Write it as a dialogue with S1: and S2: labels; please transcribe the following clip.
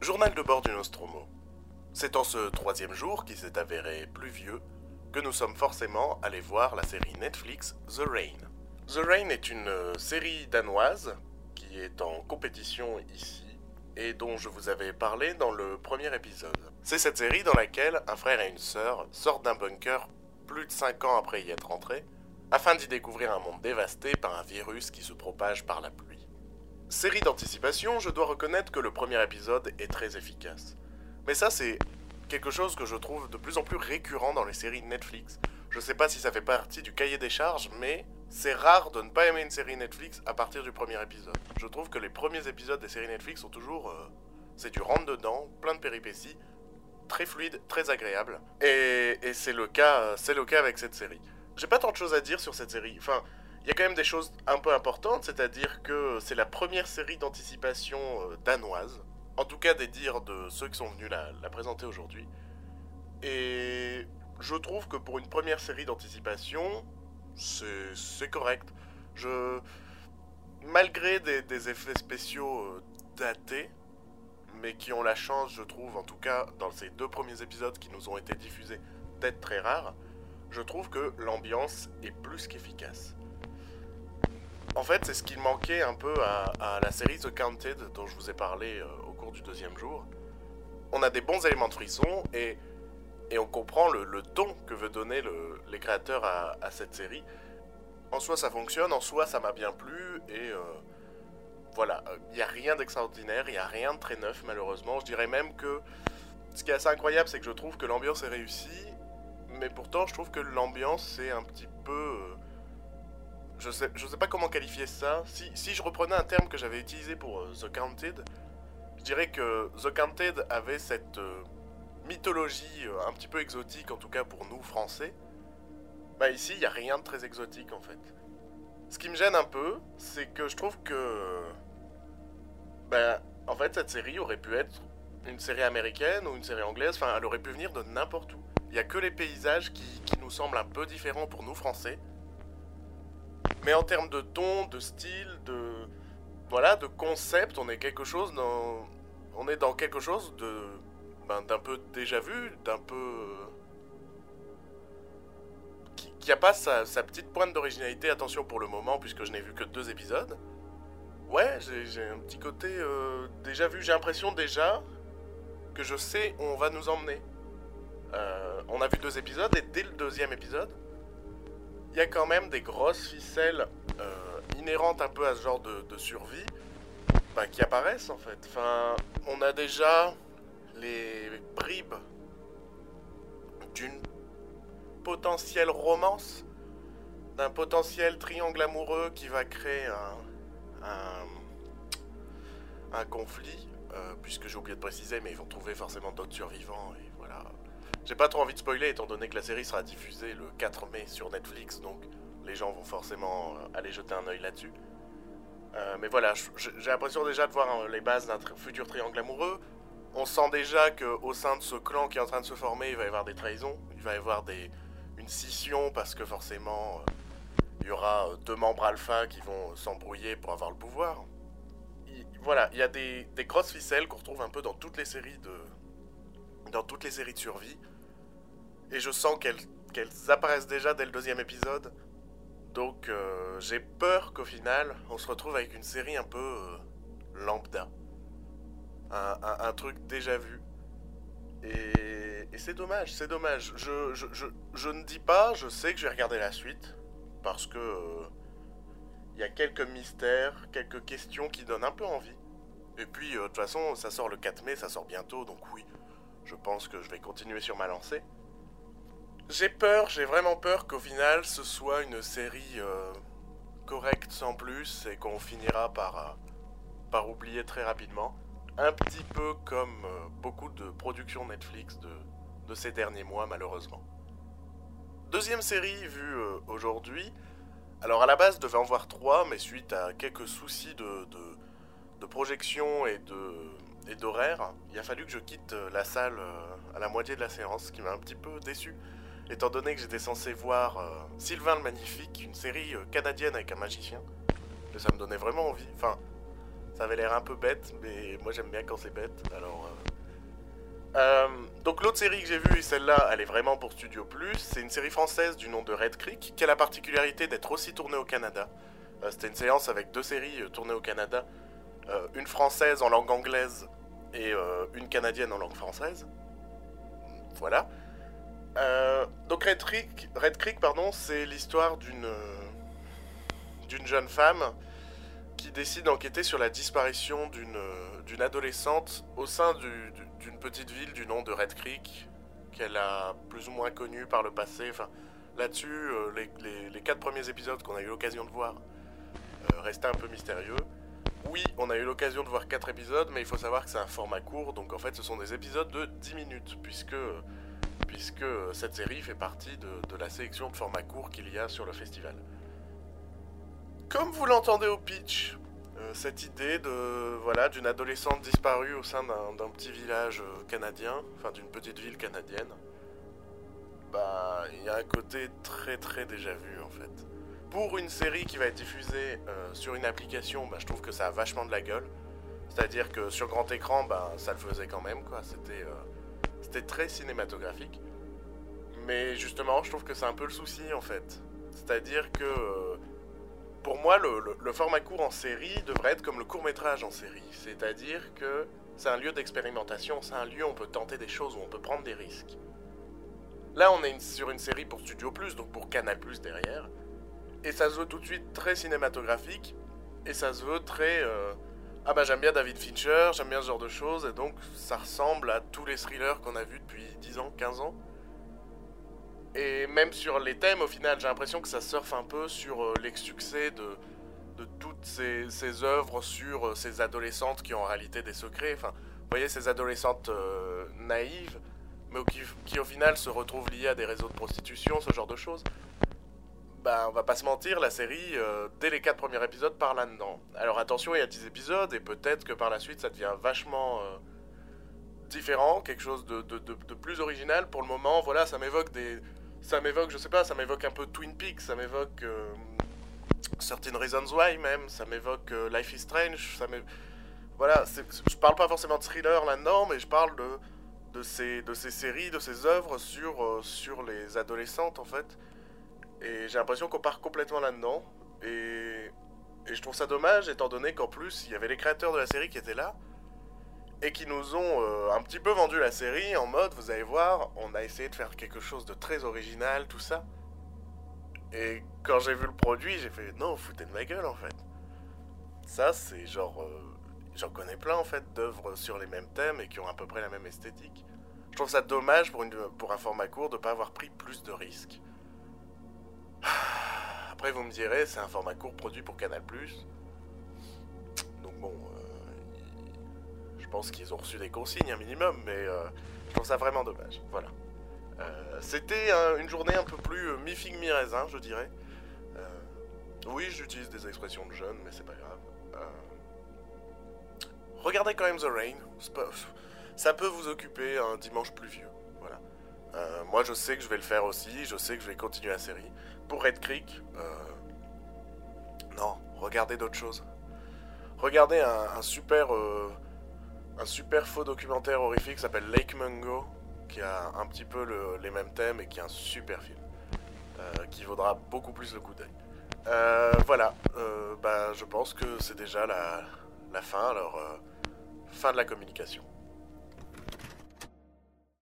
S1: journal de bord du Nostromo. C'est en ce troisième jour, qui s'est avéré pluvieux, que nous sommes forcément allés voir la série Netflix The Rain. The Rain est une euh, série danoise qui est en compétition ici et dont je vous avais parlé dans le premier épisode. C'est cette série dans laquelle un frère et une sœur sortent d'un bunker plus de 5 ans après y être rentrés afin d'y découvrir un monde dévasté par un virus qui se propage par la pluie. Série d'anticipation, je dois reconnaître que le premier épisode est très efficace. Mais ça, c'est quelque chose que je trouve de plus en plus récurrent dans les séries Netflix. Je sais pas si ça fait partie du cahier des charges, mais c'est rare de ne pas aimer une série Netflix à partir du premier épisode. Je trouve que les premiers épisodes des séries Netflix sont toujours. euh, c'est du rentre-dedans, plein de péripéties, très fluide, très agréable. Et, c'est le cas, euh, le cas avec cette série. J'ai pas tant de choses à dire sur cette série. Enfin, il y a quand même des choses un peu importantes, c'est-à-dire que c'est la première série d'anticipation euh, danoise. En tout cas, des dires de ceux qui sont venus la, présenter aujourd'hui. Et je trouve que pour une première série d'anticipation, c'est correct. Je. Malgré des, des effets spéciaux euh, datés, mais qui ont la chance, je trouve, en tout cas dans ces deux premiers épisodes qui nous ont été diffusés, d'être très rares, je trouve que l'ambiance est plus qu'efficace. En fait, c'est ce qui manquait un peu à, la série The Counted dont je vous ai parlé euh, au cours du deuxième jour. On a des bons éléments de frisson et, on comprend le, ton que veut donner le- les créateurs à, cette série. En soi, ça fonctionne, en soi, ça m'a bien plu et euh, voilà, il n'y a rien d'extraordinaire, il n'y a rien de très neuf malheureusement. Je dirais même que ce qui est assez incroyable, c'est que je trouve que l'ambiance est réussie, mais pourtant, je trouve que l'ambiance, c'est un petit peu. euh, Je sais, sais pas comment qualifier ça. Si, je reprenais un terme que j'avais utilisé pour euh, The Counted, je dirais que The Counted avait cette euh, mythologie euh, un petit peu exotique, en tout cas pour nous français. Bah ici, il n'y a rien de très exotique en fait. Ce qui me gêne un peu, c'est que je trouve que. Ben, en fait, cette série aurait pu être une série américaine ou une série anglaise, enfin, elle aurait pu venir de n'importe où. Il n'y a que les paysages qui nous semblent un peu différents pour nous français. Mais en termes de ton, de style, de. Voilà, de concept, on est quelque chose dans. On est dans quelque chose de. Ben, d'un peu déjà vu, d'un peu. Qui, qui a pas sa, petite pointe d'originalité, attention pour le moment, puisque je n'ai vu que deux épisodes. Ouais, j'ai j'ai un petit côté euh, déjà vu, j'ai l'impression déjà que je sais où on va nous emmener. Euh, on a vu deux épisodes et dès le deuxième épisode, il y a quand même des grosses ficelles euh, inhérentes un peu à ce genre de, survie bah, qui apparaissent en fait. Enfin, on a déjà les bribes d'une potentielle romance, d'un potentiel triangle amoureux qui va créer un, un, un conflit, euh, puisque j'ai oublié de préciser, mais ils vont trouver forcément d'autres survivants, et voilà. J'ai pas trop envie de spoiler, étant donné que la série sera diffusée le 4 mai sur Netflix, donc les gens vont forcément euh, aller jeter un œil là-dessus. Euh, mais voilà, j'ai l'impression déjà de voir euh, les bases d'un futur triangle amoureux. On sent déjà qu'au sein de ce clan qui est en train de se former, il va y avoir des trahisons, il va y avoir des, une scission parce que forcément, il y aura deux membres alpha qui vont s'embrouiller pour avoir le pouvoir. Il- voilà, il y a des, des grosses ficelles qu'on retrouve un peu dans toutes les séries de, toutes les séries de survie. Et je sens qu'elles apparaissent déjà dès le deuxième épisode. Donc euh, j'ai peur qu'au final, on se retrouve avec une série un peu euh, lambda. Un, un- truc déjà vu. Et, c'est dommage, c'est dommage. Je, je, je, ne dis pas, je sais que je vais regarder la suite. Parce que euh, il y a quelques mystères, quelques questions qui donnent un peu envie. Et puis, euh, de toute façon, ça sort le 4 mai, ça sort bientôt, donc oui, je pense que je vais continuer sur ma lancée. J'ai peur, j'ai vraiment peur qu'au final, ce soit une série euh, correcte sans plus et qu'on finira par, euh, par oublier très rapidement. Un petit peu comme euh, beaucoup de productions Netflix de, de ces derniers mois, malheureusement. Deuxième série vue aujourd'hui. Alors à la base, je devais en voir trois, mais suite à quelques soucis de, de projection et de et d'horaire, il a fallu que je quitte euh, la salle euh, à la moitié de la séance, ce qui m'a un petit peu déçu, étant donné que j'étais censé voir euh, Sylvain le Magnifique, une série canadienne avec un magicien. Et ça me donnait vraiment envie. Enfin, Ça avait l'air un peu bête, mais moi j'aime bien quand c'est bête. Alors. Donc l'autre série que j'ai vue, et celle-là, elle est vraiment pour Studio Plus. C'est une série française du nom de Red Creek, qui a la particularité d'être aussi tournée au Canada. C'était une séance avec deux séries tournées au Canada. une française en langue anglaise et une canadienne en langue française. Voilà. donc Red Creek, Red Creek pardon, c'est l'histoire d'une d'une jeune femme qui décide d'enquêter sur la disparition d'une d'une adolescente au sein d'une petite ville du nom de Red Creek, qu'elle a plus ou moins connue par le passé. Enfin, là-dessus, euh, les, quatre premiers épisodes qu'on a eu l'occasion de voir euh, restaient un peu mystérieux. Oui, on a eu l'occasion de voir quatre épisodes, mais il faut savoir que c'est un format court, donc en fait ce sont des épisodes de 10 minutes, puisque, puisque cette série fait partie de, de la sélection de formats courts qu'il y a sur le festival. Comme vous l'entendez au pitch, euh, cette idée de voilà d'une adolescente disparue au sein d'un petit village euh, canadien, enfin d'une petite ville canadienne, bah il y a un côté très très déjà vu en fait. Pour une série qui va être diffusée euh, sur une application, bah, je trouve que ça a vachement de la gueule. C'est-à-dire que sur grand écran, bah, ça le faisait quand même quoi. C'était c'était très cinématographique. Mais justement, je trouve que c'est un peu le souci en fait. C'est-à-dire que pour moi, le, format court en série devrait être comme le court métrage en série. C'est-à-dire que c'est un lieu d'expérimentation, c'est un lieu où on peut tenter des choses, où on peut prendre des risques. Là, on est sur une série pour Studio Plus, donc pour Canal Plus derrière. Et ça se veut tout de suite très cinématographique. Et ça se veut très. Euh, ah bah j'aime bien David Fincher, j'aime bien ce genre de choses. Et donc ça ressemble à tous les thrillers qu'on a vus depuis 10 ans, 15 ans. Et même sur les thèmes, au final, j'ai l'impression que ça surfe un peu sur euh, les succès de, de toutes ces, ces, œuvres sur euh, ces adolescentes qui ont en réalité des secrets. Enfin, vous voyez, ces adolescentes euh, naïves, mais qui, qui, au final se retrouvent liées à des réseaux de prostitution, ce genre de choses. Bah, on va pas se mentir, la série, dès les 4 premiers épisodes, part là-dedans. Alors attention, il y a 10 épisodes, et peut-être que par la suite, ça devient vachement différent, quelque chose de, de, de, plus original. Pour le moment, voilà, ça m'évoque des, ça m'évoque, je sais pas, ça m'évoque un peu Twin Peaks, ça m'évoque euh, Certain Reasons Why même, ça m'évoque euh, Life is Strange, ça m'évoque... Voilà, je parle pas forcément de thriller là-dedans, mais je parle de, de, ces, de ces séries, de ces œuvres sur, euh, sur les adolescentes en fait. Et j'ai l'impression qu'on part complètement là-dedans. Et, je trouve ça dommage étant donné qu'en plus il y avait les créateurs de la série qui étaient là et qui nous ont euh, un petit peu vendu la série en mode, vous allez voir, on a essayé de faire quelque chose de très original, tout ça. Et quand j'ai vu le produit, j'ai fait, non, foutez de ma gueule en fait. Ça, c'est genre, euh, j'en connais plein en fait d'œuvres sur les mêmes thèmes et qui ont à peu près la même esthétique. Je trouve ça dommage pour, une, pour un format court de ne pas avoir pris plus de risques. Après, vous me direz, c'est un format court produit pour Canal+. Donc bon, je pense qu'ils ont reçu des consignes un minimum, mais euh, je trouve ça vraiment dommage. Voilà. Euh, c'était une journée un peu plus euh, mi-figue mi-raisin, je dirais. oui, j'utilise des expressions de jeunes, mais c'est pas grave. regardez quand même The Rain. Ça peut vous occuper un dimanche pluvieux. Voilà. moi, je sais que je vais le faire aussi. Je sais que je vais continuer la série. Pour Red Creek, non, regardez d'autres choses. Regardez un, super un super faux documentaire horrifique qui s'appelle Lake Mungo, qui a un petit peu les mêmes thèmes et qui est un super film, euh, qui vaudra beaucoup plus le coup d'œil. Euh, voilà, euh, bah, je pense que c'est déjà la, la fin, alors fin de la communication.